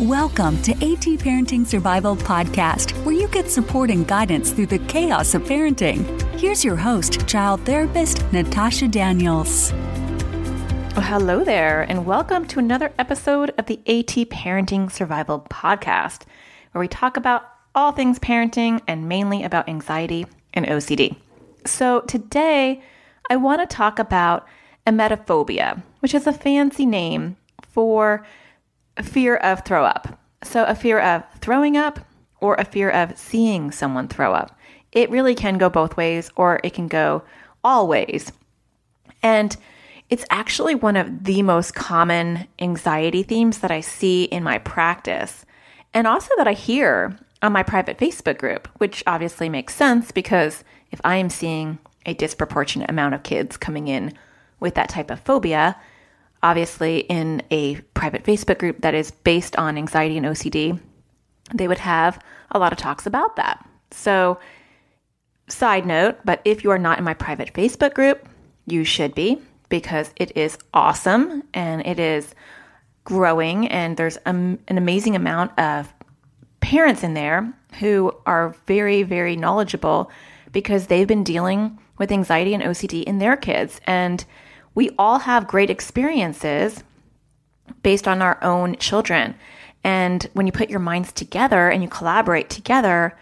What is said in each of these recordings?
Welcome to AT Parenting Survival Podcast, where you get support and guidance through the chaos of parenting. Here's your host, child therapist Natasha Daniels. Well, hello there, and welcome to another episode of the AT Parenting Survival Podcast, where we talk about all things parenting and mainly about anxiety and OCD. So, today I want to talk about emetophobia, which is a fancy name for a fear of throw up. So, a fear of throwing up or a fear of seeing someone throw up. It really can go both ways or it can go all ways. And it's actually one of the most common anxiety themes that I see in my practice and also that I hear on my private Facebook group, which obviously makes sense because if I am seeing a disproportionate amount of kids coming in with that type of phobia, obviously in a private Facebook group that is based on anxiety and OCD, they would have a lot of talks about that. So, side note, but if you are not in my private Facebook group, you should be because it is awesome and it is growing, and there's um, an amazing amount of parents in there who are very, very knowledgeable because they've been dealing with anxiety and OCD in their kids. And we all have great experiences based on our own children. And when you put your minds together and you collaborate together,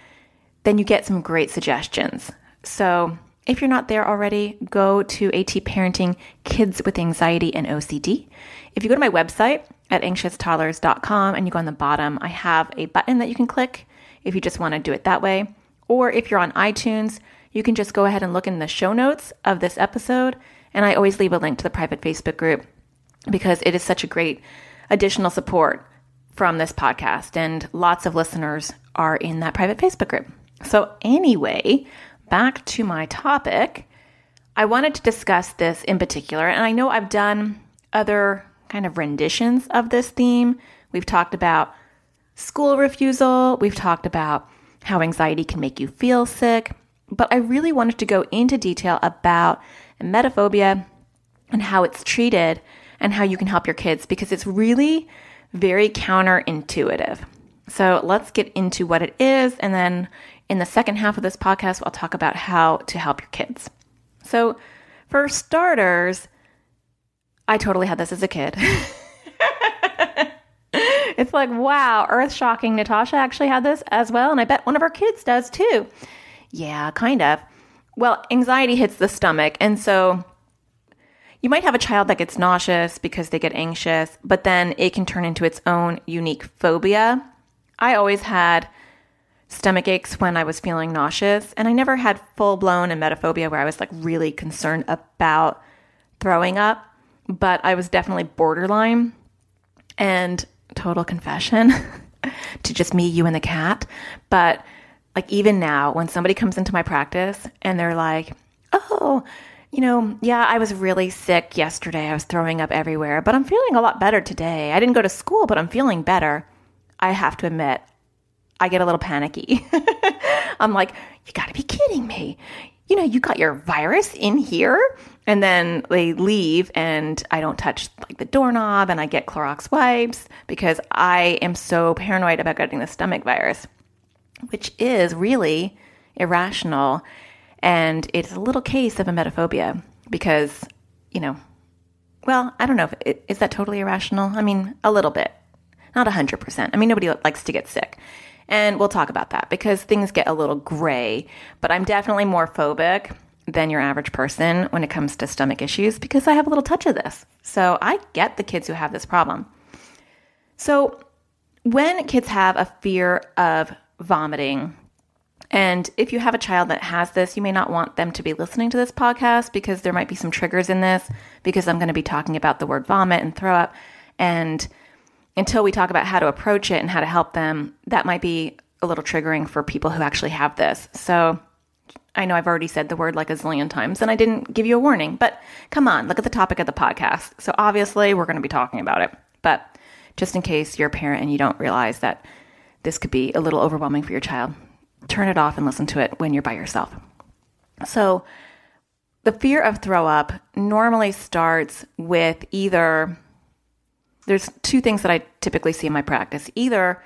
then you get some great suggestions. So, if you're not there already, go to AT Parenting Kids with Anxiety and OCD. If you go to my website at anxioustoddlers.com and you go on the bottom, I have a button that you can click if you just want to do it that way. Or if you're on iTunes, you can just go ahead and look in the show notes of this episode and I always leave a link to the private Facebook group because it is such a great additional support from this podcast. And lots of listeners are in that private Facebook group. So, anyway, back to my topic. I wanted to discuss this in particular, and I know I've done other kind of renditions of this theme. We've talked about school refusal, we've talked about how anxiety can make you feel sick, but I really wanted to go into detail about emetophobia and how it's treated and how you can help your kids because it's really very counterintuitive. So let's get into what it is. And then in the second half of this podcast, I'll talk about how to help your kids. So, for starters, I totally had this as a kid. it's like, wow, earth shocking. Natasha actually had this as well. And I bet one of our kids does too. Yeah, kind of. Well, anxiety hits the stomach. And so you might have a child that gets nauseous because they get anxious, but then it can turn into its own unique phobia. I always had stomach aches when I was feeling nauseous, and I never had full blown emetophobia where I was like really concerned about throwing up, but I was definitely borderline. And total confession to just me, you, and the cat. But like even now when somebody comes into my practice and they're like, "Oh, you know, yeah, I was really sick yesterday. I was throwing up everywhere, but I'm feeling a lot better today. I didn't go to school, but I'm feeling better." I have to admit, I get a little panicky. I'm like, "You got to be kidding me." You know, you got your virus in here? And then they leave and I don't touch like the doorknob and I get Clorox wipes because I am so paranoid about getting the stomach virus which is really irrational. And it's a little case of emetophobia because, you know, well, I don't know. If is that totally irrational? I mean, a little bit, not 100%. I mean, nobody likes to get sick. And we'll talk about that because things get a little gray. But I'm definitely more phobic than your average person when it comes to stomach issues because I have a little touch of this. So I get the kids who have this problem. So when kids have a fear of vomiting. And if you have a child that has this, you may not want them to be listening to this podcast because there might be some triggers in this because I'm going to be talking about the word vomit and throw up. And until we talk about how to approach it and how to help them, that might be a little triggering for people who actually have this. So I know I've already said the word like a zillion times and I didn't give you a warning, but come on, look at the topic of the podcast. So obviously we're going to be talking about it. But just in case you're a parent and you don't realize that this could be a little overwhelming for your child. Turn it off and listen to it when you're by yourself. So, the fear of throw up normally starts with either there's two things that I typically see in my practice. Either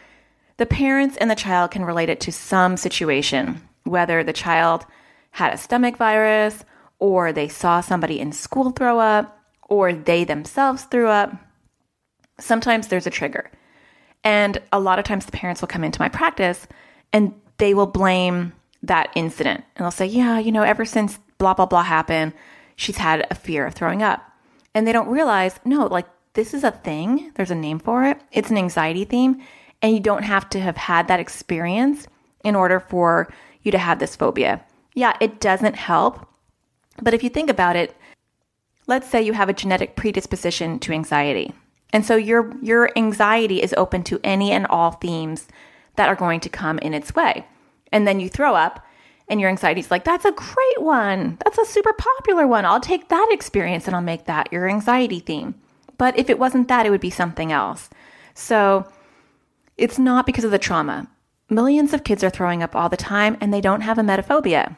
the parents and the child can relate it to some situation, whether the child had a stomach virus, or they saw somebody in school throw up, or they themselves threw up. Sometimes there's a trigger. And a lot of times the parents will come into my practice and they will blame that incident. And they'll say, yeah, you know, ever since blah, blah, blah happened, she's had a fear of throwing up. And they don't realize, no, like this is a thing. There's a name for it. It's an anxiety theme. And you don't have to have had that experience in order for you to have this phobia. Yeah, it doesn't help. But if you think about it, let's say you have a genetic predisposition to anxiety. And so your your anxiety is open to any and all themes that are going to come in its way. And then you throw up and your anxiety's like, that's a great one. That's a super popular one. I'll take that experience and I'll make that your anxiety theme. But if it wasn't that, it would be something else. So it's not because of the trauma. Millions of kids are throwing up all the time and they don't have a emetophobia.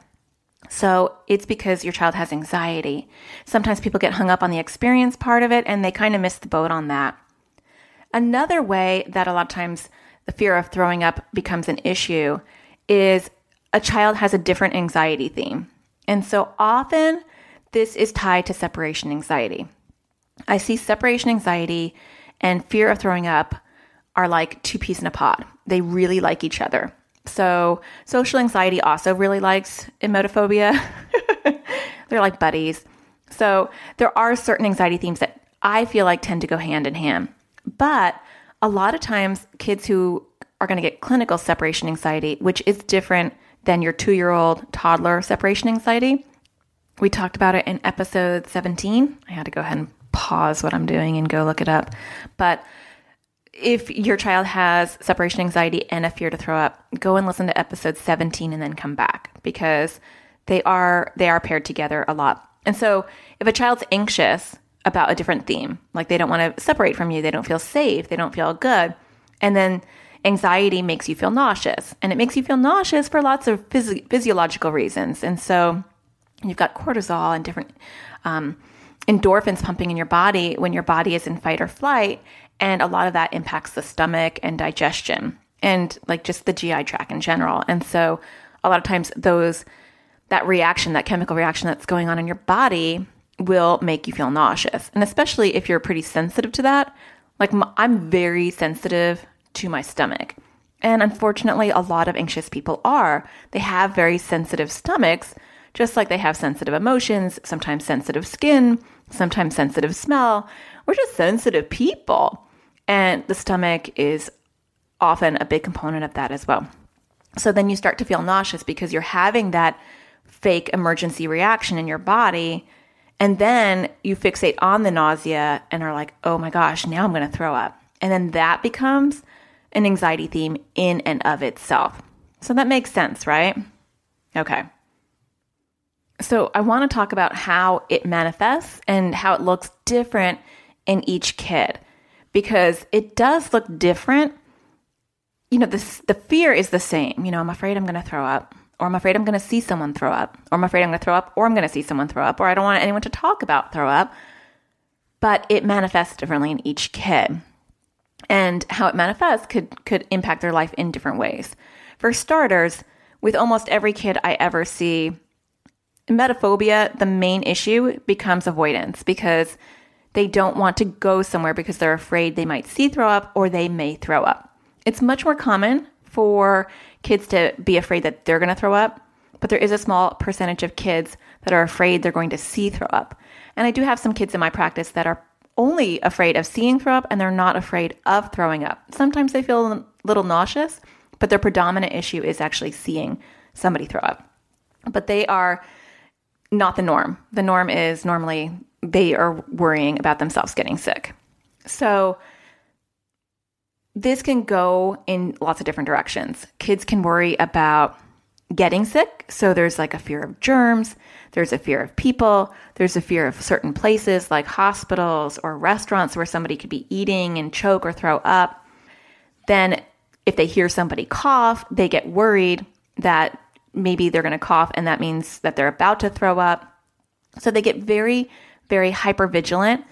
So it's because your child has anxiety. Sometimes people get hung up on the experience part of it and they kind of miss the boat on that. Another way that a lot of times the fear of throwing up becomes an issue is a child has a different anxiety theme. And so often this is tied to separation anxiety. I see separation anxiety and fear of throwing up are like two peas in a pod. They really like each other. So, social anxiety also really likes emetophobia. They're like buddies. So, there are certain anxiety themes that I feel like tend to go hand in hand. But a lot of times, kids who are going to get clinical separation anxiety, which is different than your two year old toddler separation anxiety, we talked about it in episode 17. I had to go ahead and pause what I'm doing and go look it up. But if your child has separation anxiety and a fear to throw up, go and listen to episode 17 and then come back because they are they are paired together a lot. And so if a child's anxious about a different theme, like they don't want to separate from you, they don't feel safe, they don't feel good, and then anxiety makes you feel nauseous, and it makes you feel nauseous for lots of phys- physiological reasons. And so you've got cortisol and different um, endorphins pumping in your body when your body is in fight or flight. And a lot of that impacts the stomach and digestion and like just the GI tract in general. And so a lot of times those that reaction, that chemical reaction that's going on in your body will make you feel nauseous. And especially if you're pretty sensitive to that, like I'm very sensitive to my stomach. And unfortunately, a lot of anxious people are. They have very sensitive stomachs, just like they have sensitive emotions, sometimes sensitive skin, sometimes sensitive smell. We're just sensitive people. And the stomach is often a big component of that as well. So then you start to feel nauseous because you're having that fake emergency reaction in your body. And then you fixate on the nausea and are like, oh my gosh, now I'm going to throw up. And then that becomes an anxiety theme in and of itself. So that makes sense, right? Okay. So I want to talk about how it manifests and how it looks different in each kid because it does look different. You know, the, the fear is the same. You know, I'm afraid I'm going to throw up, or I'm afraid I'm going to see someone throw up, or I'm afraid I'm going to throw up, or I'm going to see someone throw up, or I don't want anyone to talk about throw up. But it manifests differently in each kid and how it manifests could could impact their life in different ways. For starters, with almost every kid I ever see, emetophobia, the main issue becomes avoidance because they don't want to go somewhere because they're afraid they might see throw up or they may throw up. It's much more common for kids to be afraid that they're going to throw up, but there is a small percentage of kids that are afraid they're going to see throw up. And I do have some kids in my practice that are only afraid of seeing throw up and they're not afraid of throwing up. Sometimes they feel a little nauseous, but their predominant issue is actually seeing somebody throw up. But they are not the norm. The norm is normally they are worrying about themselves getting sick. So this can go in lots of different directions. Kids can worry about getting sick. So there's like a fear of germs, there's a fear of people, there's a fear of certain places like hospitals or restaurants where somebody could be eating and choke or throw up. Then if they hear somebody cough, they get worried that maybe they're going to cough and that means that they're about to throw up. So they get very, very hyper vigilant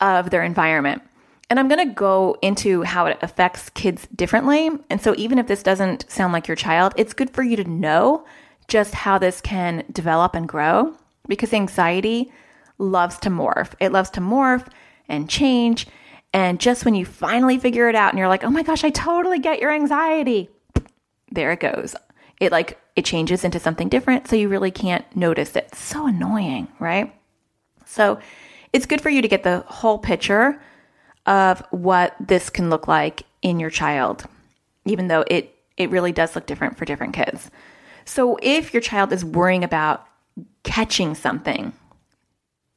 of their environment. And I'm going to go into how it affects kids differently. And so, even if this doesn't sound like your child, it's good for you to know just how this can develop and grow because anxiety loves to morph. It loves to morph and change. And just when you finally figure it out and you're like, oh my gosh, I totally get your anxiety, there it goes. It like, it changes into something different. So you really can't notice it. It's so annoying, right? So it's good for you to get the whole picture of what this can look like in your child, even though it, it really does look different for different kids. So if your child is worrying about catching something,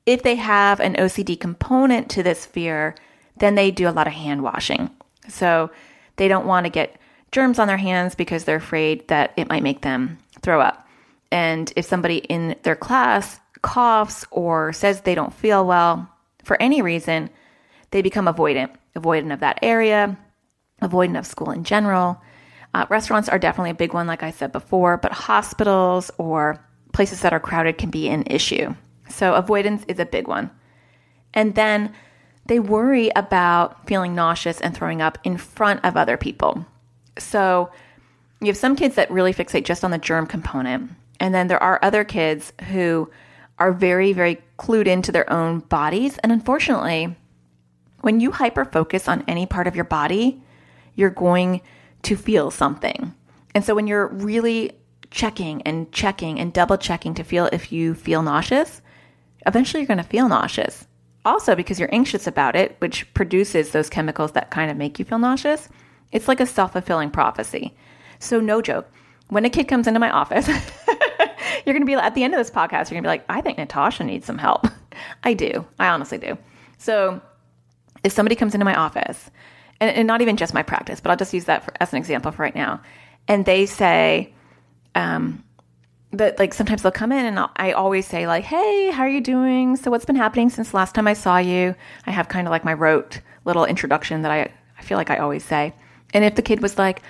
if they have an OCD component to this fear, then they do a lot of hand washing. So they don't want to get germs on their hands because they're afraid that it might make them throw up. And if somebody in their class coughs or says they don't feel well for any reason, they become avoidant, avoidant of that area, avoidant of school in general. Uh, restaurants are definitely a big one, like I said before, but hospitals or places that are crowded can be an issue. So, avoidance is a big one. And then they worry about feeling nauseous and throwing up in front of other people. So, you have some kids that really fixate just on the germ component. And then there are other kids who are very, very clued into their own bodies. And unfortunately, when you hyper focus on any part of your body, you're going to feel something. And so when you're really checking and checking and double checking to feel if you feel nauseous, eventually you're going to feel nauseous. Also, because you're anxious about it, which produces those chemicals that kind of make you feel nauseous, it's like a self fulfilling prophecy. So, no joke. When a kid comes into my office, you're going to be at the end of this podcast, you're going to be like, I think Natasha needs some help. I do. I honestly do. So, if somebody comes into my office, and, and not even just my practice, but I'll just use that for, as an example for right now, and they say, um, but like sometimes they'll come in and I'll, i always say like, "Hey, how are you doing? So what's been happening since last time I saw you?" I have kind of like my rote little introduction that I I feel like I always say. And if the kid was like,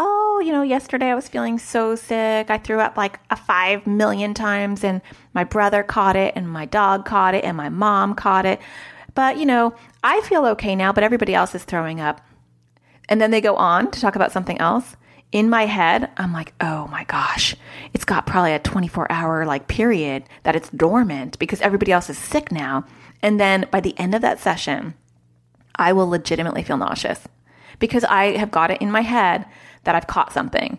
"Oh, you know, yesterday I was feeling so sick. I threw up like a 5 million times and my brother caught it and my dog caught it and my mom caught it. But, you know, I feel okay now, but everybody else is throwing up." And then they go on to talk about something else in my head, I'm like, oh my gosh, it's got probably a 24 hour like period that it's dormant because everybody else is sick now. And then by the end of that session, I will legitimately feel nauseous because I have got it in my head that I've caught something.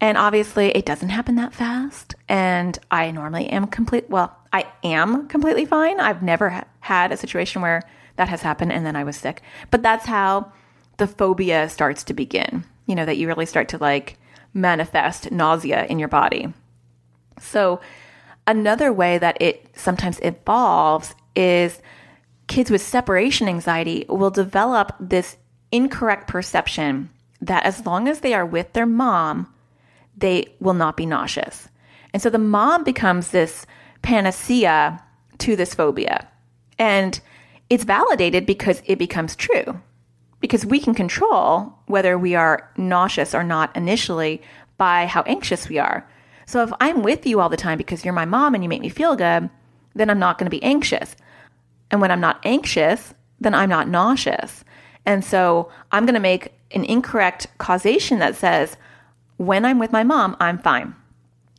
And obviously, it doesn't happen that fast. And I normally am complete, well, I am completely fine. I've never ha- had a situation where that has happened and then I was sick. But that's how the phobia starts to begin you know, that you really start to like manifest nausea in your body. So, another way that it sometimes evolves is kids with separation anxiety will develop this incorrect perception that as long as they are with their mom, they will not be nauseous. And so the mom becomes this panacea to this phobia. And it's validated because it becomes true because we can control whether we are nauseous or not initially by how anxious we are. So if I'm with you all the time because you're my mom and you make me feel good, then I'm not going to be anxious. And when I'm not anxious, then I'm not nauseous. And so I'm going to make an incorrect causation that says, when I'm with my mom, I'm fine.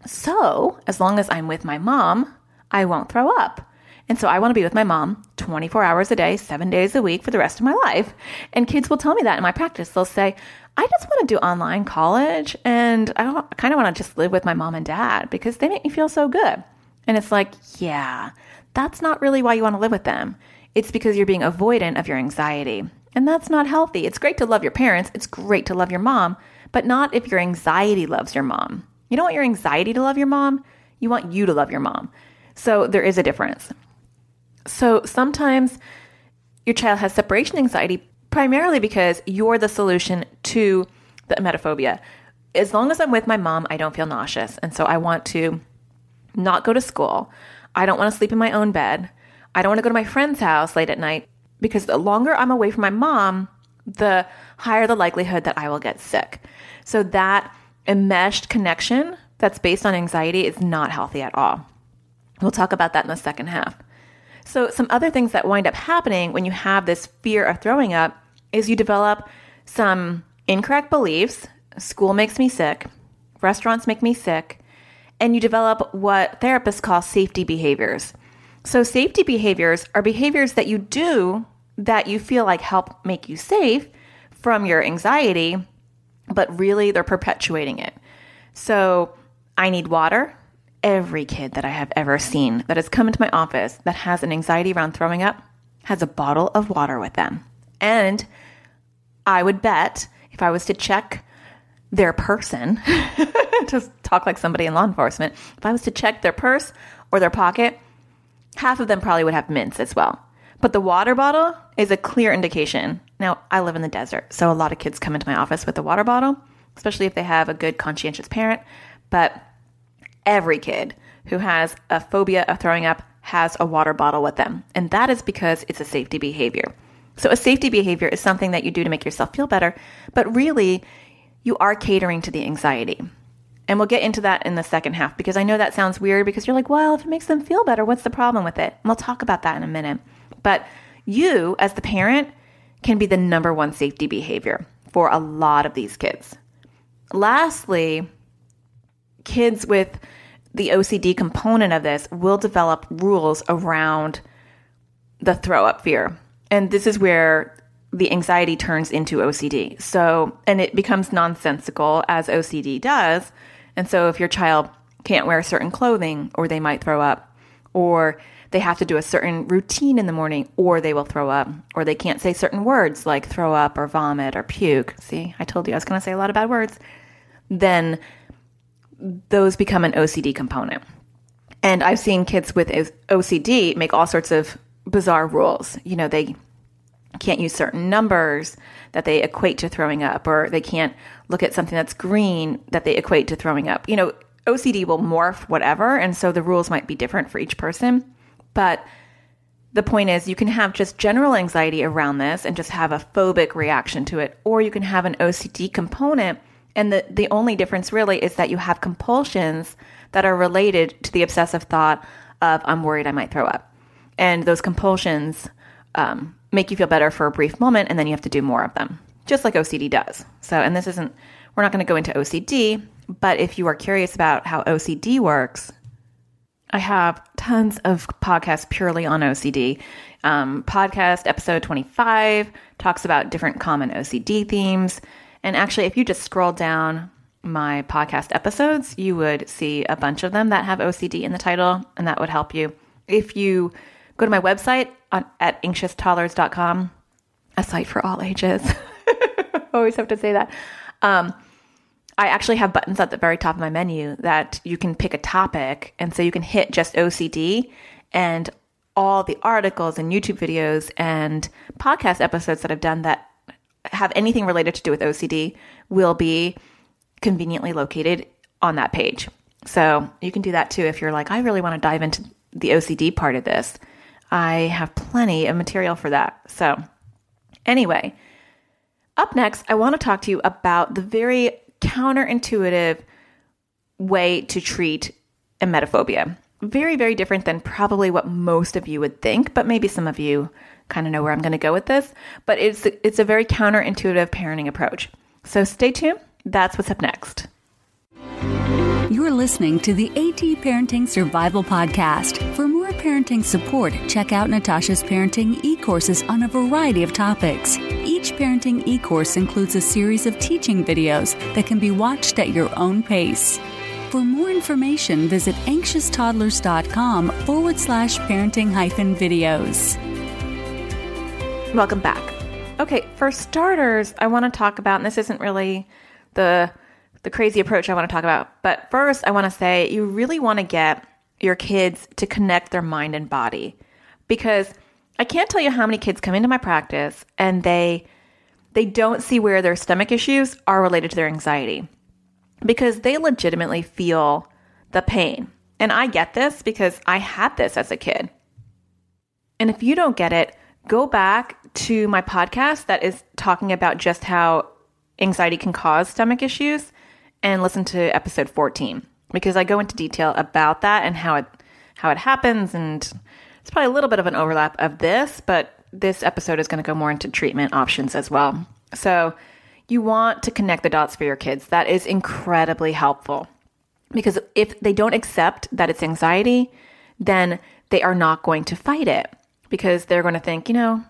So as long as I'm with my mom, I won't throw up. And so I want to be with my mom 24 hours a day, seven days a week for the rest of my life. And kids will tell me that in my practice. They'll say, I just want to do online college and I kind of want to just live with my mom and dad because they make me feel so good. And it's like, yeah, that's not really why you want to live with them. It's because you're being avoidant of your anxiety. And that's not healthy. It's great to love your parents, it's great to love your mom, but not if your anxiety loves your mom. You don't want your anxiety to love your mom, you want you to love your mom. So there is a difference. So sometimes your child has separation anxiety primarily because you're the solution to the emetophobia. As long as I'm with my mom, I don't feel nauseous. And so I want to not go to school. I don't want to sleep in my own bed. I don't want to go to my friend's house late at night because the longer I'm away from my mom, the higher the likelihood that I will get sick. So that enmeshed connection that's based on anxiety is not healthy at all. We'll talk about that in the second half. So, some other things that wind up happening when you have this fear of throwing up is you develop some incorrect beliefs. School makes me sick, restaurants make me sick, and you develop what therapists call safety behaviors. So, safety behaviors are behaviors that you do that you feel like help make you safe from your anxiety, but really they're perpetuating it. So, I need water. Every kid that I have ever seen that has come into my office that has an anxiety around throwing up has a bottle of water with them. And I would bet if I was to check their person, to talk like somebody in law enforcement, if I was to check their purse or their pocket, half of them probably would have mints as well. But the water bottle is a clear indication. Now, I live in the desert, so a lot of kids come into my office with a water bottle, especially if they have a good conscientious parent. But every kid who has a phobia of throwing up has a water bottle with them. And that is because it's a safety behavior. So, a safety behavior is something that you do to make yourself feel better, but really, you are catering to the anxiety. And we'll get into that in the second half because I know that sounds weird because you're like, well, if it makes them feel better, what's the problem with it? And we'll talk about that in a minute. But you, as the parent, can be the number one safety behavior for a lot of these kids. Lastly, kids with the OCD component of this will develop rules around the throw up fear. And this is where the anxiety turns into OCD. So, and it becomes nonsensical as OCD does. And so, if your child can't wear certain clothing, or they might throw up, or they have to do a certain routine in the morning, or they will throw up, or they can't say certain words like throw up or vomit or puke. See, I told you I was going to say a lot of bad words. Then those become an OCD component. And I've seen kids with OCD make all sorts of bizarre rules. You know, they can't use certain numbers that they equate to throwing up, or they can't look at something that's green that they equate to throwing up. You know, OCD will morph whatever, and so the rules might be different for each person. But the point is, you can have just general anxiety around this and just have a phobic reaction to it, or you can have an OCD component and the, the only difference really is that you have compulsions that are related to the obsessive thought of, I'm worried I might throw up. And those compulsions um, make you feel better for a brief moment, and then you have to do more of them, just like OCD does. So, and this isn't, we're not going to go into OCD, but if you are curious about how OCD works, I have tons of podcasts purely on OCD. Um, podcast episode 25 talks about different common OCD themes. And actually, if you just scroll down my podcast episodes, you would see a bunch of them that have OCD in the title, and that would help you. If you go to my website on, at anxioustoddlers.com, a site for all ages, always have to say that. Um, I actually have buttons at the very top of my menu that you can pick a topic, and so you can hit just OCD, and all the articles and YouTube videos and podcast episodes that I've done that have anything related to do with OCD will be conveniently located on that page. So you can do that too if you're like, I really want to dive into the OCD part of this. I have plenty of material for that. So, anyway, up next, I want to talk to you about the very counterintuitive way to treat emetophobia. Very, very different than probably what most of you would think, but maybe some of you kind of know where I'm going to go with this, but it's it's a very counterintuitive parenting approach. So stay tuned. That's what's up next. You're listening to the AT Parenting Survival Podcast. For more parenting support, check out Natasha's parenting e courses on a variety of topics. Each parenting e course includes a series of teaching videos that can be watched at your own pace. For more information, visit anxioustoddlers.com forward slash parenting hyphen videos. Welcome back. Okay, for starters, I want to talk about, and this isn't really the the crazy approach I want to talk about, but first I want to say you really want to get your kids to connect their mind and body because I can't tell you how many kids come into my practice and they they don't see where their stomach issues are related to their anxiety because they legitimately feel the pain. And I get this because I had this as a kid. And if you don't get it, go back to my podcast that is talking about just how anxiety can cause stomach issues and listen to episode 14 because I go into detail about that and how it how it happens and It's probably a little bit of an overlap of this, but this episode is going to go more into treatment options as well. So, you want to connect the dots for your kids. That is incredibly helpful because if they don't accept that it's anxiety, then they are not going to fight it because they're going to think, you know,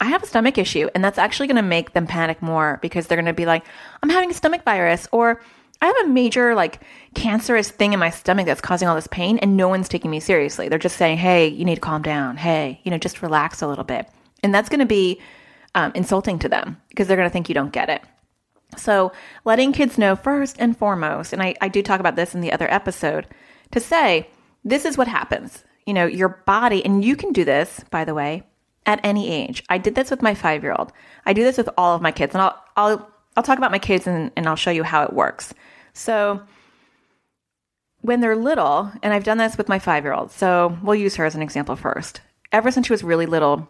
I have a stomach issue. And that's actually going to make them panic more because they're going to be like, I'm having a stomach virus or I have a major like cancerous thing in my stomach that's causing all this pain and no one's taking me seriously. They're just saying, hey, you need to calm down. Hey, you know, just relax a little bit. And that's going to be um, insulting to them because they're going to think you don't get it. So, letting kids know first and foremost, and I, I do talk about this in the other episode, to say, this is what happens. You know, your body, and you can do this, by the way, at any age. I did this with my five year old. I do this with all of my kids, and I'll, I'll, I'll talk about my kids and, and I'll show you how it works. So, when they're little, and I've done this with my five year old, so we'll use her as an example first. Ever since she was really little,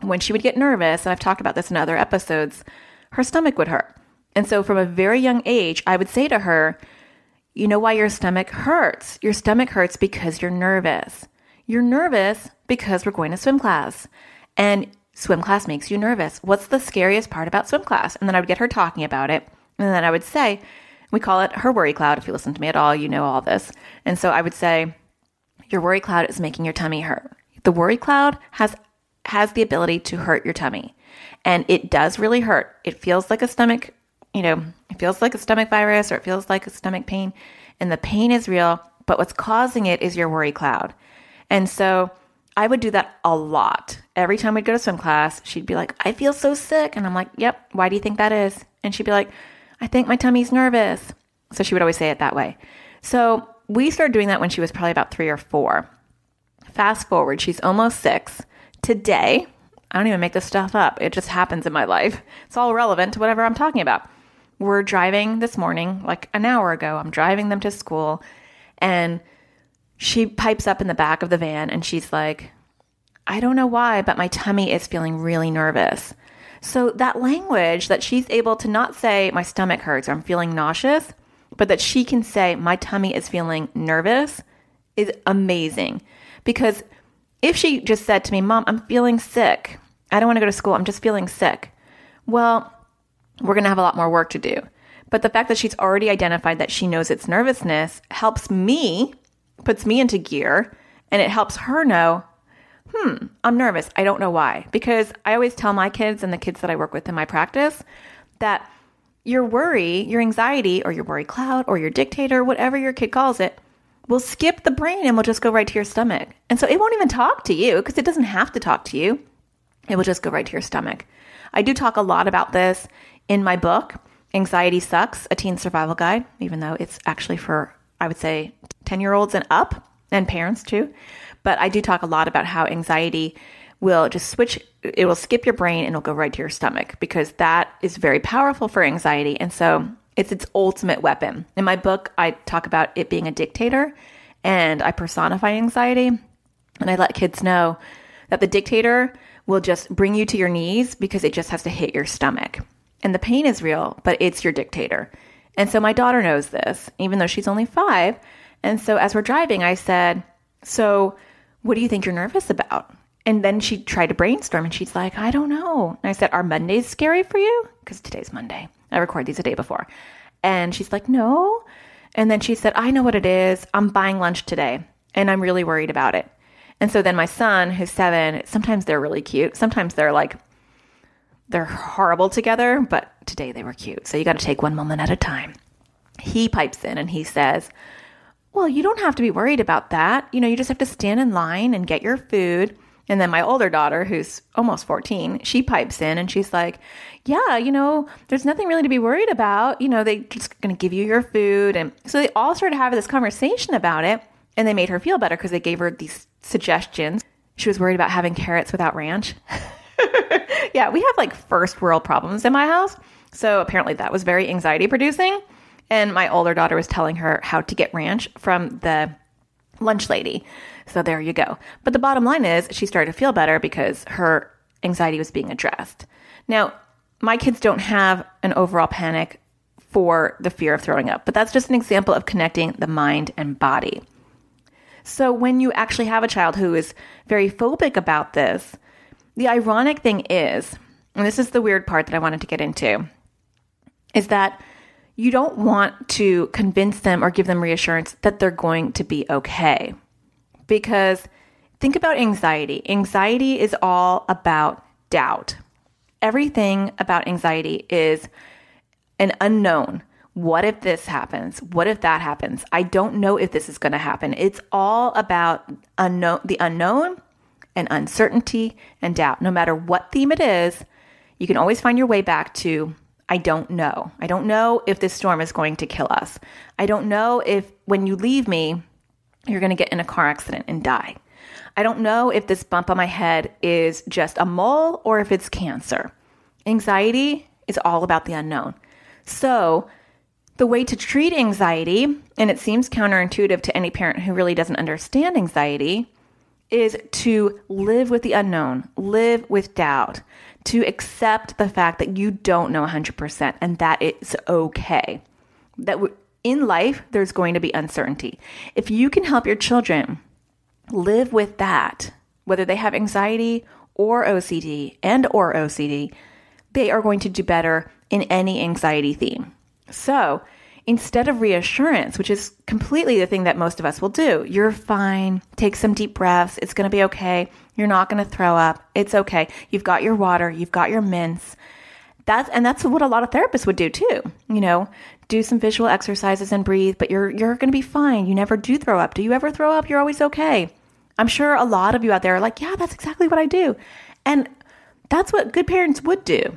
when she would get nervous, and I've talked about this in other episodes, her stomach would hurt. And so from a very young age, I would say to her, You know why your stomach hurts? Your stomach hurts because you're nervous. You're nervous because we're going to swim class. And swim class makes you nervous. What's the scariest part about swim class? And then I would get her talking about it. And then I would say, we call it her worry cloud. If you listen to me at all, you know all this. And so I would say, your worry cloud is making your tummy hurt. The worry cloud has has the ability to hurt your tummy. And it does really hurt. It feels like a stomach you know, it feels like a stomach virus or it feels like a stomach pain, and the pain is real, but what's causing it is your worry cloud. And so I would do that a lot. Every time we'd go to swim class, she'd be like, I feel so sick. And I'm like, Yep, why do you think that is? And she'd be like, I think my tummy's nervous. So she would always say it that way. So we started doing that when she was probably about three or four. Fast forward, she's almost six. Today, I don't even make this stuff up. It just happens in my life. It's all relevant to whatever I'm talking about we're driving this morning, like an hour ago. I'm driving them to school, and she pipes up in the back of the van and she's like, I don't know why, but my tummy is feeling really nervous. So, that language that she's able to not say, my stomach hurts or I'm feeling nauseous, but that she can say, my tummy is feeling nervous is amazing. Because if she just said to me, Mom, I'm feeling sick, I don't want to go to school, I'm just feeling sick. Well, we're going to have a lot more work to do. But the fact that she's already identified that she knows it's nervousness helps me, puts me into gear, and it helps her know, hmm, I'm nervous. I don't know why. Because I always tell my kids and the kids that I work with in my practice that your worry, your anxiety, or your worry cloud, or your dictator, whatever your kid calls it, will skip the brain and will just go right to your stomach. And so it won't even talk to you because it doesn't have to talk to you. It will just go right to your stomach. I do talk a lot about this in my book, Anxiety Sucks, a teen survival guide, even though it's actually for, I would say, 10 year olds and up, and parents too. But I do talk a lot about how anxiety will just switch, it will skip your brain and it'll go right to your stomach because that is very powerful for anxiety. And so it's its ultimate weapon. In my book, I talk about it being a dictator and I personify anxiety. And I let kids know that the dictator will just bring you to your knees because it just has to hit your stomach and the pain is real, but it's your dictator. And so my daughter knows this, even though she's only five. And so as we're driving, I said, So what do you think you're nervous about? And then she tried to brainstorm and she's like, I don't know. And I said, Are Mondays scary for you? Because today's Monday. I record these a day before. And she's like, No. And then she said, I know what it is. I'm buying lunch today and I'm really worried about it. And so then my son, who's seven, sometimes they're really cute. Sometimes they're like they're horrible together, but today they were cute. So you got to take one moment at a time. He pipes in and he says, Well, you don't have to be worried about that. You know, you just have to stand in line and get your food. And then my older daughter, who's almost 14, she pipes in and she's like, Yeah, you know, there's nothing really to be worried about. You know, they're just going to give you your food. And so they all started having this conversation about it. And they made her feel better because they gave her these suggestions. She was worried about having carrots without ranch. yeah, we have like first world problems in my house. So apparently that was very anxiety producing. And my older daughter was telling her how to get ranch from the lunch lady. So there you go. But the bottom line is she started to feel better because her anxiety was being addressed. Now, my kids don't have an overall panic for the fear of throwing up, but that's just an example of connecting the mind and body. So when you actually have a child who is very phobic about this, the ironic thing is, and this is the weird part that I wanted to get into, is that you don't want to convince them or give them reassurance that they're going to be okay. Because think about anxiety. Anxiety is all about doubt. Everything about anxiety is an unknown. What if this happens? What if that happens? I don't know if this is going to happen. It's all about unknown, the unknown and uncertainty and doubt. No matter what theme it is, you can always find your way back to I don't know. I don't know if this storm is going to kill us. I don't know if when you leave me, you're going to get in a car accident and die. I don't know if this bump on my head is just a mole or if it's cancer. Anxiety is all about the unknown. So, the way to treat anxiety, and it seems counterintuitive to any parent who really doesn't understand anxiety, is to live with the unknown, live with doubt, to accept the fact that you don't know 100% and that it's okay. That in life, there's going to be uncertainty. If you can help your children live with that, whether they have anxiety or OCD and or OCD, they are going to do better in any anxiety theme. So, instead of reassurance, which is completely the thing that most of us will do. You're fine. Take some deep breaths. It's going to be okay. You're not going to throw up. It's okay. You've got your water. You've got your mints. That's and that's what a lot of therapists would do too. You know, do some visual exercises and breathe, but you're you're going to be fine. You never do throw up. Do you ever throw up? You're always okay. I'm sure a lot of you out there are like, "Yeah, that's exactly what I do." And that's what good parents would do.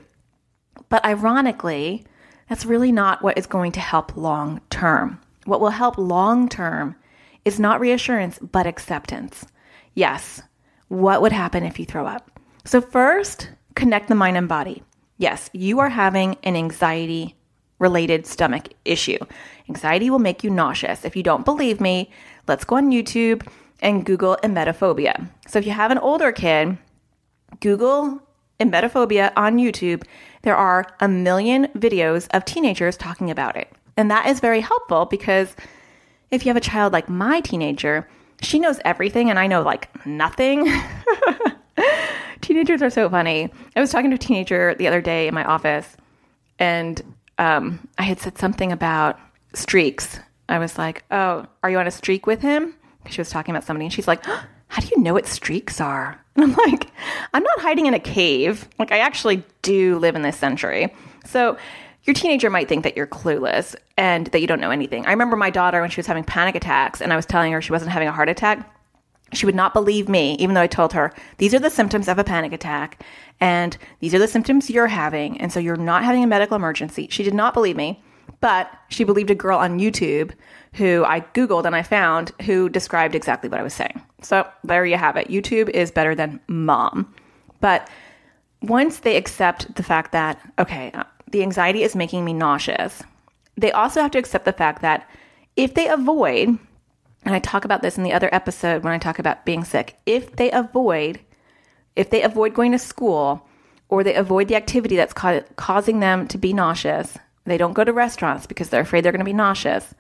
But ironically, that's really not what is going to help long term. What will help long term is not reassurance, but acceptance. Yes, what would happen if you throw up? So, first, connect the mind and body. Yes, you are having an anxiety related stomach issue. Anxiety will make you nauseous. If you don't believe me, let's go on YouTube and Google emetophobia. So, if you have an older kid, Google emetophobia on YouTube there are a million videos of teenagers talking about it. And that is very helpful because if you have a child like my teenager, she knows everything and I know like nothing. Teenagers are so funny. I was talking to a teenager the other day in my office and um, I had said something about streaks. I was like, Oh, are you on a streak with him? She was talking about somebody and she's like, how do you know what streaks are? And I'm like, I'm not hiding in a cave. Like, I actually do live in this century. So, your teenager might think that you're clueless and that you don't know anything. I remember my daughter when she was having panic attacks and I was telling her she wasn't having a heart attack. She would not believe me, even though I told her, these are the symptoms of a panic attack and these are the symptoms you're having. And so you're not having a medical emergency. She did not believe me, but she believed a girl on YouTube who I Googled and I found who described exactly what I was saying. So there you have it. YouTube is better than mom. But once they accept the fact that, okay, the anxiety is making me nauseous, they also have to accept the fact that if they avoid, and I talk about this in the other episode when I talk about being sick, if they avoid, if they avoid going to school or they avoid the activity that's ca- causing them to be nauseous, they don't go to restaurants because they're afraid they're going to be nauseous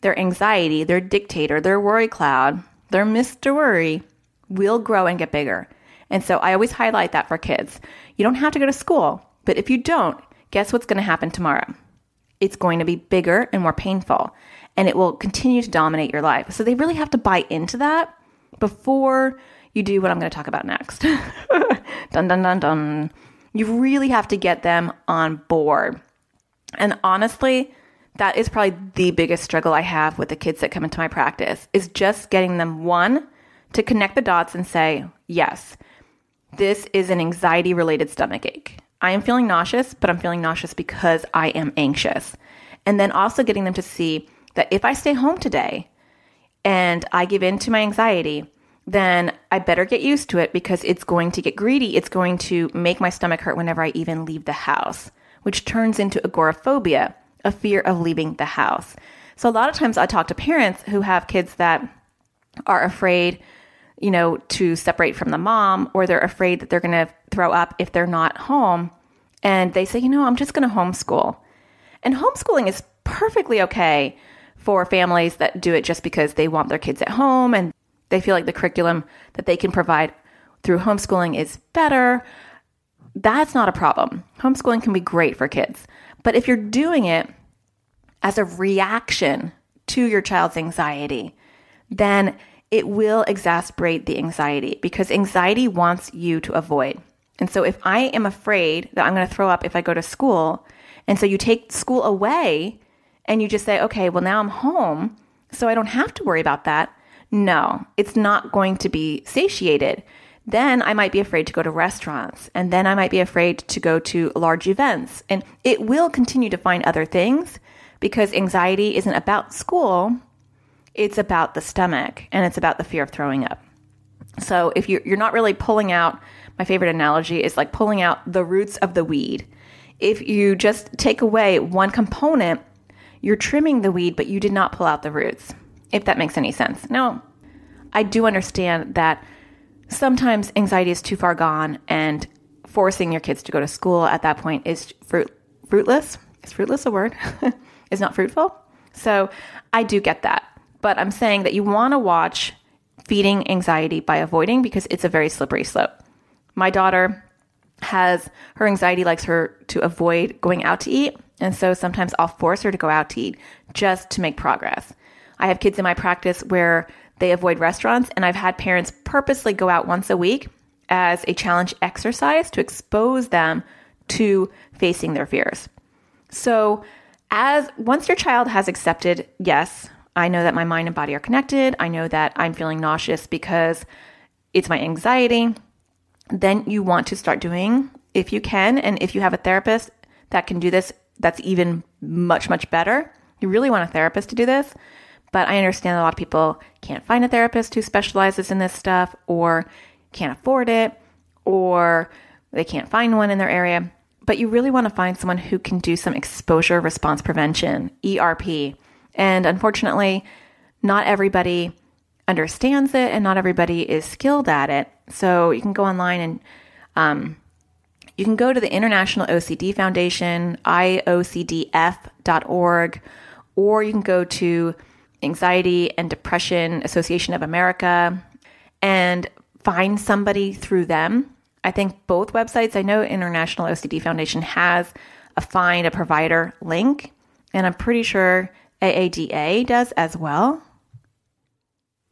their anxiety, their dictator, their worry cloud, their Mr. Worry will grow and get bigger. And so I always highlight that for kids. You don't have to go to school, but if you don't, guess what's going to happen tomorrow? It's going to be bigger and more painful, and it will continue to dominate your life. So they really have to buy into that before you do what I'm going to talk about next. dun, dun, dun, dun. You really have to get them on board. And honestly, that is probably the biggest struggle I have with the kids that come into my practice is just getting them one to connect the dots and say, yes, this is an anxiety related stomach ache. I am feeling nauseous, but I'm feeling nauseous because I am anxious. And then also getting them to see that if I stay home today and I give in to my anxiety, then I better get used to it because it's going to get greedy. It's going to make my stomach hurt whenever I even leave the house, which turns into agoraphobia, a fear of leaving the house. So a lot of times I talk to parents who have kids that are afraid, you know, to separate from the mom or they're afraid that they're going to throw up if they're not home. And they say, you know, I'm just going to homeschool. And homeschooling is perfectly okay for families that do it just because they want their kids at home and they feel like the curriculum that they can provide through homeschooling is better, that's not a problem. Homeschooling can be great for kids. But if you're doing it as a reaction to your child's anxiety, then it will exasperate the anxiety because anxiety wants you to avoid. And so if I am afraid that I'm going to throw up if I go to school, and so you take school away and you just say, okay, well, now I'm home, so I don't have to worry about that. No, it's not going to be satiated. Then I might be afraid to go to restaurants, and then I might be afraid to go to large events. And it will continue to find other things because anxiety isn't about school, it's about the stomach and it's about the fear of throwing up. So if you're, you're not really pulling out, my favorite analogy is like pulling out the roots of the weed. If you just take away one component, you're trimming the weed, but you did not pull out the roots, if that makes any sense. Now, I do understand that sometimes anxiety is too far gone and forcing your kids to go to school at that point is fruit, fruitless. Is fruitless a word? is not fruitful. So I do get that. But I'm saying that you want to watch feeding anxiety by avoiding because it's a very slippery slope. My daughter has her anxiety likes her to avoid going out to eat. And so sometimes I'll force her to go out to eat just to make progress. I have kids in my practice where they avoid restaurants, and I've had parents purposely go out once a week as a challenge exercise to expose them to facing their fears. So, as once your child has accepted, yes, I know that my mind and body are connected. I know that I'm feeling nauseous because it's my anxiety. Then you want to start doing, if you can, and if you have a therapist that can do this, that's even much, much better. You really want a therapist to do this. But I understand a lot of people can't find a therapist who specializes in this stuff or can't afford it or they can't find one in their area. But you really want to find someone who can do some exposure response prevention, ERP. And unfortunately, not everybody understands it and not everybody is skilled at it. So you can go online and um, you can go to the International OCD Foundation, iocdf.org, or you can go to Anxiety and Depression Association of America and find somebody through them. I think both websites, I know International OCD Foundation has a find a provider link, and I'm pretty sure AADA does as well.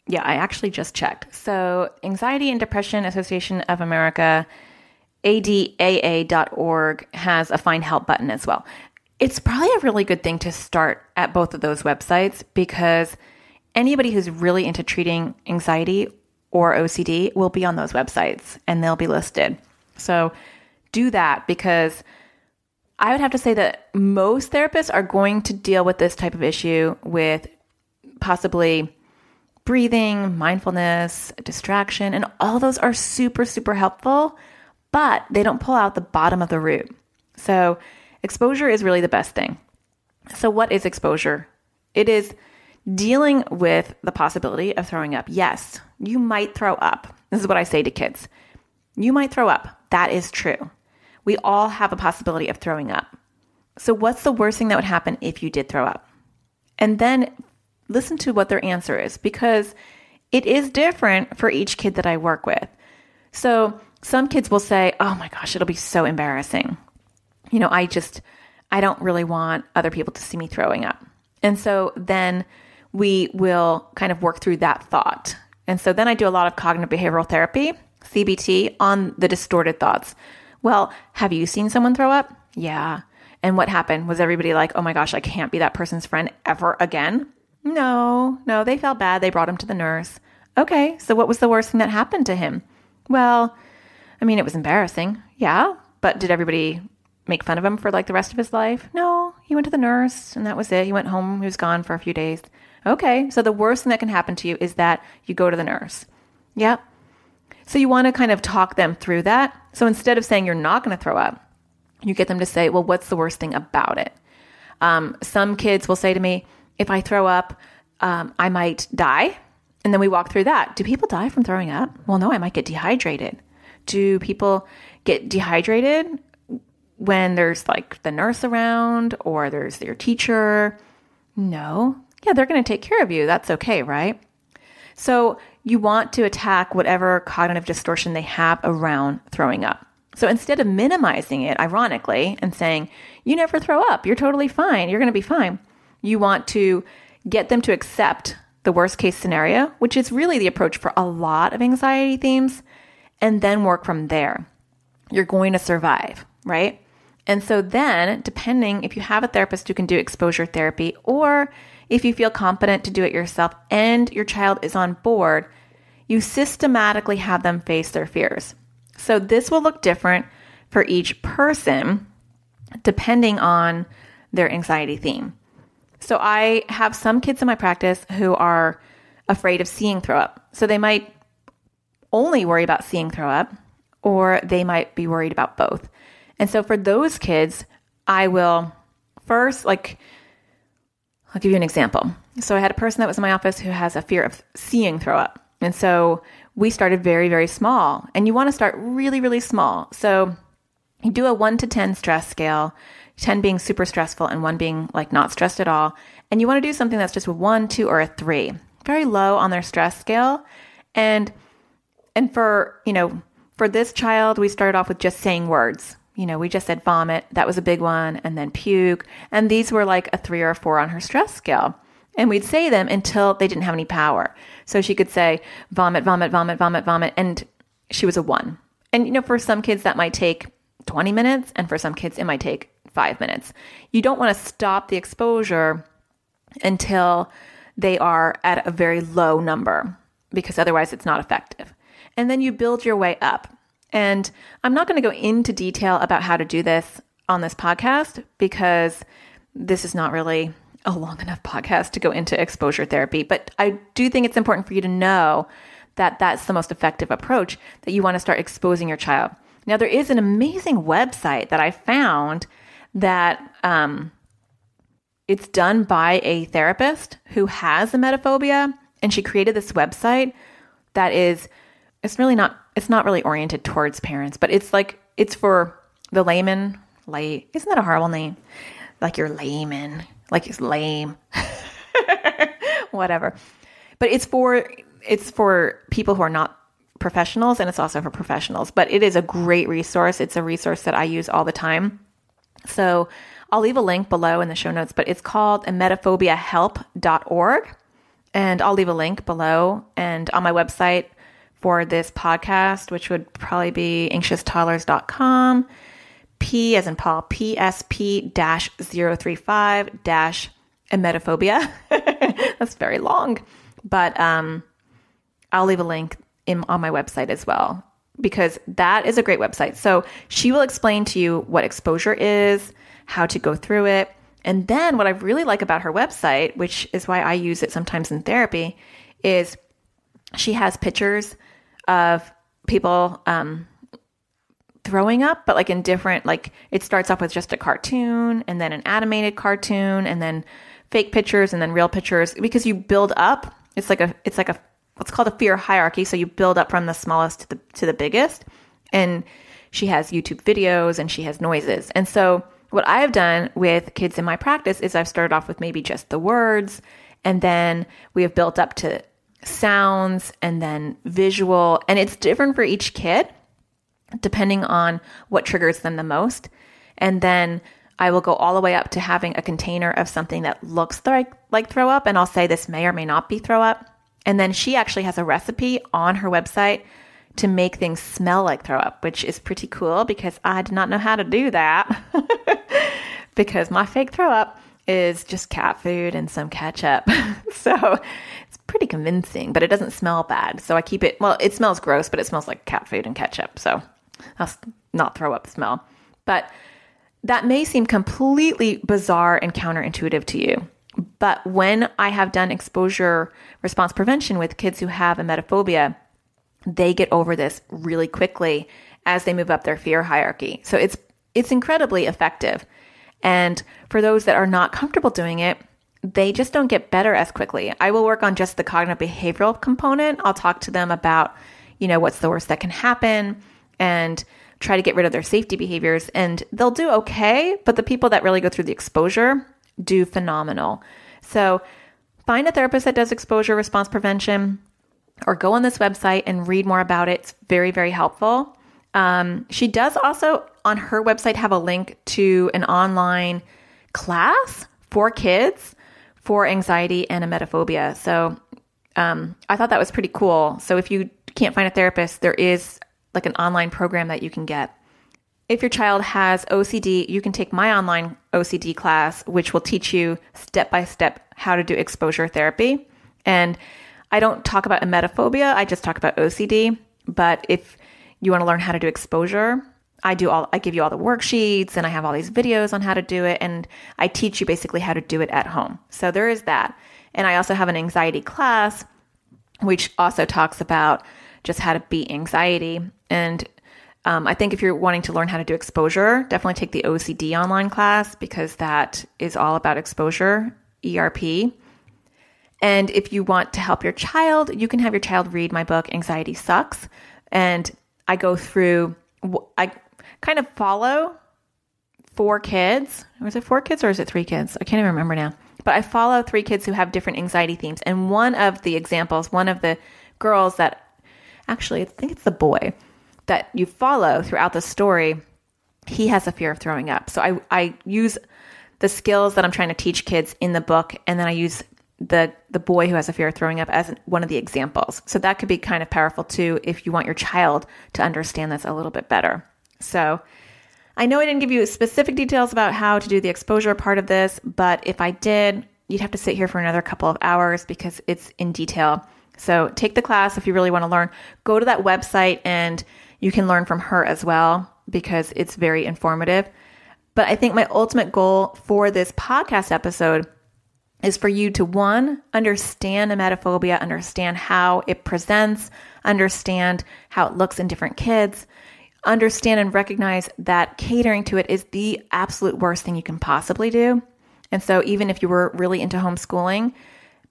Yeah, I actually just checked. So, Anxiety and Depression Association of America, adaa.org, has a find help button as well it's probably a really good thing to start at both of those websites because anybody who's really into treating anxiety or OCD will be on those websites and they'll be listed. So do that because I would have to say that most therapists are going to deal with this type of issue with possibly breathing, mindfulness, distraction, and all those are super, super helpful, but they don't pull out the bottom of the root. So Exposure is really the best thing. So, what is exposure? It is dealing with the possibility of throwing up. Yes, you might throw up. This is what I say to kids. You might throw up. That is true. We all have a possibility of throwing up. So, what's the worst thing that would happen if you did throw up? And then listen to what their answer is because it is different for each kid that I work with. So, some kids will say, Oh my gosh, it'll be so embarrassing you know, I just, I don't really want other people to see me throwing up. And so then we will kind of work through that thought. And so then I do a lot of cognitive behavioral therapy, CBT, on the distorted thoughts. Well, have you seen someone throw up? Yeah. And what happened? Was everybody like, oh my gosh, I can't be that person's friend ever again? No, no, they felt bad. They brought him to the nurse. Okay, so what was the worst thing that happened to him? Well, I mean, it was embarrassing. Yeah, but did everybody make fun of him for like the rest of his life? No, he went to the nurse and that was it. He went home, he was gone for a few days. Okay, so the worst thing that can happen to you is that you go to the nurse. Yep. So you want to kind of talk them through that. So instead of saying you're not going to throw up, you get them to say, well, what's the worst thing about it? Um, some kids will say to me, if I throw up, um, I might die. And then we walk through that. Do people die from throwing up? Well, no, I might get dehydrated. Do people get dehydrated when there's like the nurse around or there's your teacher. No. Yeah, they're going to take care of you. That's okay, right? So you want to attack whatever cognitive distortion they have around throwing up. So instead of minimizing it, ironically, and saying, you never throw up, you're totally fine, you're going to be fine, you want to get them to accept the worst case scenario, which is really the approach for a lot of anxiety themes, and then work from there. You're going to survive, right? And so then, depending if you have a therapist who can do exposure therapy or if you feel competent to do it yourself and your child is on board, you systematically have them face their fears. So this will look different for each person depending on their anxiety theme. So I have some kids in my practice who are afraid of seeing throw up. So they might only worry about seeing throw up, or they might be worried about both. And so for those kids, I will first, like, I'll give you an example. So I had a person that was in my office who has a fear of seeing throw up. And so we started very, very small. And you want to start really, really small. So you do a one to 10 stress scale, 10 being super stressful and one being like not stressed at all. And you want to do something that's just a one, two, or a three, very low on their stress scale. And, and for, you know, for this child, we started off with just saying words. You know, we just said vomit. That was a big one. And then puke. And these were like a three or a four on her stress scale. And we'd say them until they didn't have any power. So she could say vomit, vomit, vomit, vomit, vomit. And she was a one. And, you know, for some kids, that might take 20 minutes. And for some kids, it might take five minutes. You don't want to stop the exposure until they are at a very low number because otherwise it's not effective. And then you build your way up. And I'm not going to go into detail about how to do this on this podcast because this is not really a long enough podcast to go into exposure therapy. But I do think it's important for you to know that that's the most effective approach, that you want to start exposing your child. Now, there is an amazing website that I found that um, it's done by a therapist who has a emetophobia, and she created this website that is it's really not it's not really oriented towards parents, but it's like it's for the layman. Lay isn't that a horrible name? Like you're layman, like it's lame, whatever. But it's for it's for people who are not professionals, and it's also for professionals. But it is a great resource. It's a resource that I use all the time. So I'll leave a link below in the show notes, but it's called emetophobiahelp.org. And I'll leave a link below and on my website for this podcast, which would probably be anxioustoddlers.com. P as in Paul, PSP 035 emetophobia. That's very long. But um, I'll leave a link in, on my website as well because that is a great website. So she will explain to you what exposure is, how to go through it. And then what I really like about her website, which is why I use it sometimes in therapy, is she has pictures of people um, throwing up, but like in different, like it starts off with just a cartoon and then an animated cartoon and then fake pictures and then real pictures because you build up. It's like a, it's like a what's called a fear hierarchy. So you build up from the smallest to the to the biggest. And she has YouTube videos and she has noises. And so what I have done with kids in my practice is I've started off with maybe just the words and then we have built up to sounds and then visual and it's different for each kid depending on what triggers them the most. And then I will go all the way up to having a container of something that looks like like throw up and I'll say this may or may not be throw up and then she actually has a recipe on her website to make things smell like throw up, which is pretty cool because I did not know how to do that. because my fake throw up is just cat food and some ketchup. so it's pretty convincing, but it doesn't smell bad. So I keep it, well, it smells gross, but it smells like cat food and ketchup. So that's not throw up smell. But that may seem completely bizarre and counterintuitive to you. But when I have done exposure response prevention with kids who have emetophobia, they get over this really quickly as they move up their fear hierarchy. So it's it's incredibly effective. And for those that are not comfortable doing it, they just don't get better as quickly. I will work on just the cognitive behavioral component. I'll talk to them about, you know, what's the worst that can happen and try to get rid of their safety behaviors and they'll do okay, but the people that really go through the exposure do phenomenal. So find a therapist that does exposure response prevention. or go on this website and read more about it. It's very, very helpful. Um, she does also on her website have a link to an online class for kids for anxiety and emetophobia. So um, I thought that was pretty cool. So if you can't find a therapist, there is like an online program that you can get. If your child has OCD, you can take my online OCD class, which will teach you step by step how to do exposure therapy. And I don't talk about emetophobia, I just talk about OCD. But if you want to learn how to do exposure, I do all I give you all the worksheets and I have all these videos on how to do it and I teach you basically how to do it at home. So there is that. And I also have an anxiety class which also talks about just how to beat anxiety and um, I think if you're wanting to learn how to do exposure, definitely take the OCD online class because that is all about exposure, ERP. And if you want to help your child, you can have your child read my book, Anxiety Sucks. And I go through, I kind of follow four kids. Was it four kids or is it three kids? I can't even remember now. But I follow three kids who have different anxiety themes. And one of the examples, one of the girls that actually, I think it's the boy that you follow throughout the story, he has a fear of throwing up. So I, I use the skills that I'm trying to teach kids in the book, and then I use the the boy who has a fear of throwing up as one of the examples. So that could be kind of powerful too if you want your child to understand this a little bit better. So I know I didn't give you specific details about how to do the exposure part of this, but if I did, you'd have to sit here for another couple of hours because it's in detail. So take the class if you really want to learn. Go to that website and you can learn from her as well because it's very informative. But I think my ultimate goal for this podcast episode is for you to one, understand emetophobia, understand how it presents, understand how it looks in different kids, understand and recognize that catering to it is the absolute worst thing you can possibly do. And so, even if you were really into homeschooling,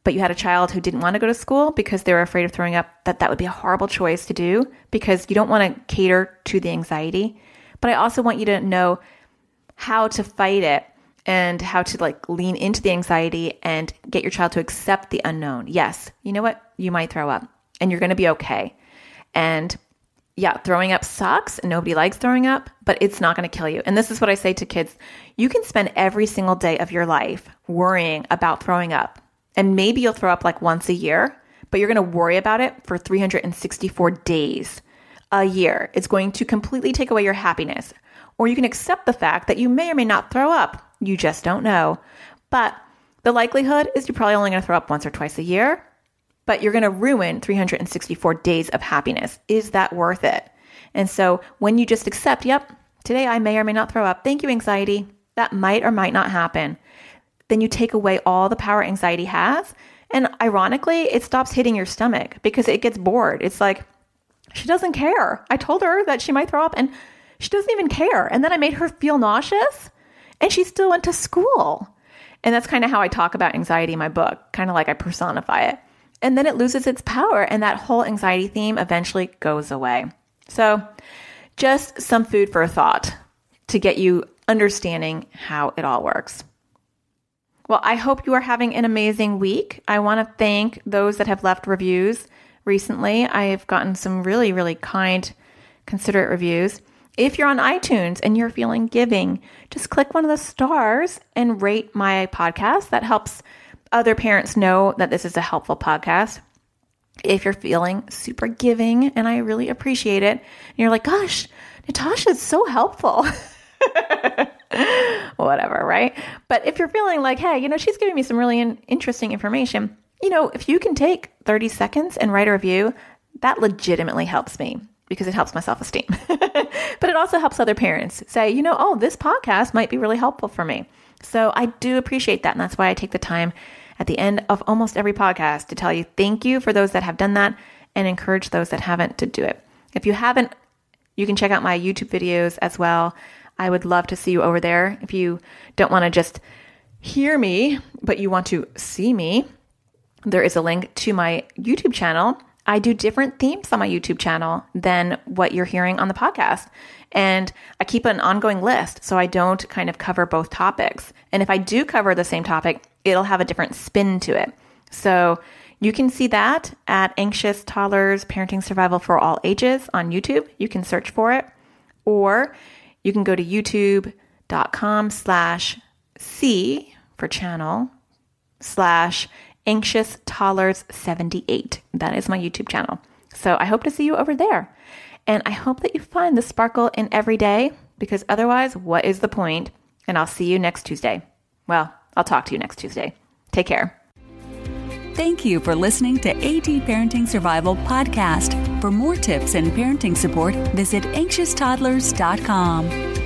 but you had a child who didn't want to go to school because they were afraid of throwing up, that that would be a horrible choice to do because you don't want to cater to the anxiety. But I also want you to know how to fight it and how to like lean into the anxiety and get your child to accept the unknown. Yes, you know what? You might throw up and you're going to be okay. And yeah, throwing up sucks and nobody likes throwing up, but it's not going to kill you. And this is what I say to kids you can spend every single day of your life worrying about throwing up and maybe you'll throw up like once a year, but you're going to worry about it for 364 days a year. It's going to completely take away your happiness. Or you can accept the fact that you may or may not throw up. You just don't know. But the likelihood is you're probably only going to throw up once or twice a year, but you're going to ruin 364 days of happiness. Is that worth it? And so when you just accept, yep, today I may or may not throw up. Thank you, anxiety. That might or might not happen then you take away all the power anxiety has. And ironically, it stops hitting your stomach because it gets bored. It's like, she doesn't care. I told her that she might throw up and she doesn't even care. And then I made her feel nauseous and she still went to school. And that's kind of how I talk about anxiety in my book, kind of like I personify it. And then it loses its power and that whole anxiety theme eventually goes away. So, just some food for thought to get you understanding how it all works. Well, I hope you are having an amazing week. I want to thank those that have left reviews recently. I have gotten some really, really kind, considerate reviews. If you're on iTunes and you're feeling giving, just click one of the stars and rate my podcast. That helps other parents know that this is a helpful podcast. If you're feeling super giving, and I really appreciate it, and you're like, gosh, Natasha is so helpful. whatever, right? But if you're feeling like, hey, you know, she's giving me some really in- interesting information, you know, if you can take 30 seconds and write a review, that legitimately helps me because it helps my self esteem. but it also helps other parents say, you know, oh, this podcast might be really helpful for me. So I do appreciate that. And that's why I take the time at the end of almost every podcast to tell you thank you for those that have done that and encourage those that haven't to do it. If you haven't, you can check out my YouTube videos as well. I would love to see you over there. If you don't want to just hear me, but you want to see me, there is a link to my YouTube channel. I do different themes on my YouTube channel than what you're hearing on the podcast. And I keep an ongoing list so I don't kind of cover both topics. And if I do cover the same topic, it'll have a different spin to it. So You can see that at Anxious Toddlers Parenting Survival for All Ages on YouTube. You can search for it. Or you can go to youtube.com slash C for channel slash anxious toddlers 78. That is my YouTube channel. So I hope to see you over there. And I hope that you find the sparkle in every day because otherwise, what is the point? And I'll see you next Tuesday. Well, I'll talk to you next Tuesday. Take care. Thank you for listening to AT Parenting Survival Podcast. For more tips and parenting support, visit anxioustoddlers.com.